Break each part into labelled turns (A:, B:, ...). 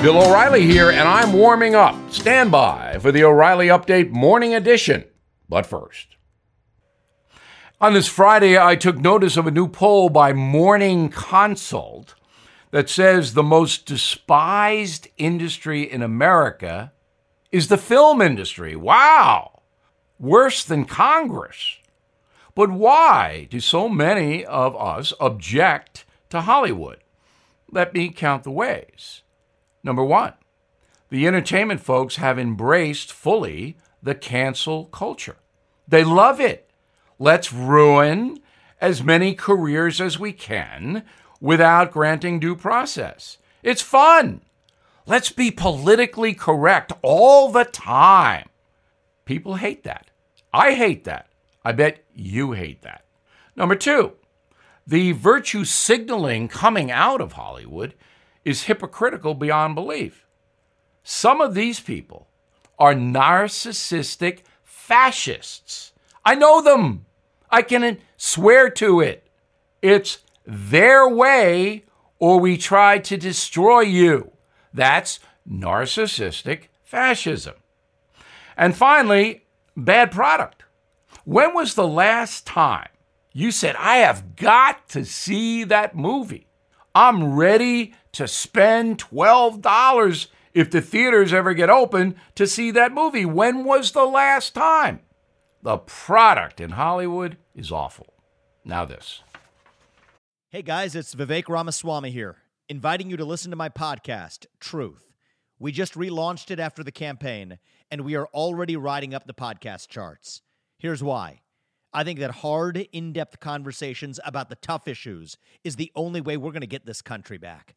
A: Bill O'Reilly here, and I'm warming up. Stand by for the O'Reilly Update Morning Edition. But first, on this Friday, I took notice of a new poll by Morning Consult that says the most despised industry in America is the film industry. Wow! Worse than Congress. But why do so many of us object to Hollywood? Let me count the ways. Number one, the entertainment folks have embraced fully the cancel culture. They love it. Let's ruin as many careers as we can without granting due process. It's fun. Let's be politically correct all the time. People hate that. I hate that. I bet you hate that. Number two, the virtue signaling coming out of Hollywood is hypocritical beyond belief. Some of these people are narcissistic fascists. I know them. I can swear to it. It's their way, or we try to destroy you. That's narcissistic fascism. And finally, bad product. When was the last time you said, I have got to see that movie? I'm ready to spend $12 if the theaters ever get open to see that movie. When was the last time? The product in Hollywood is awful. Now, this.
B: Hey guys, it's Vivek Ramaswamy here, inviting you to listen to my podcast, Truth. We just relaunched it after the campaign, and we are already riding up the podcast charts. Here's why. I think that hard, in depth conversations about the tough issues is the only way we're going to get this country back.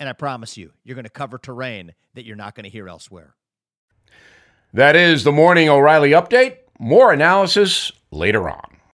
B: And I promise you, you're going to cover terrain that you're not going to hear elsewhere.
A: That is the Morning O'Reilly Update. More analysis later on.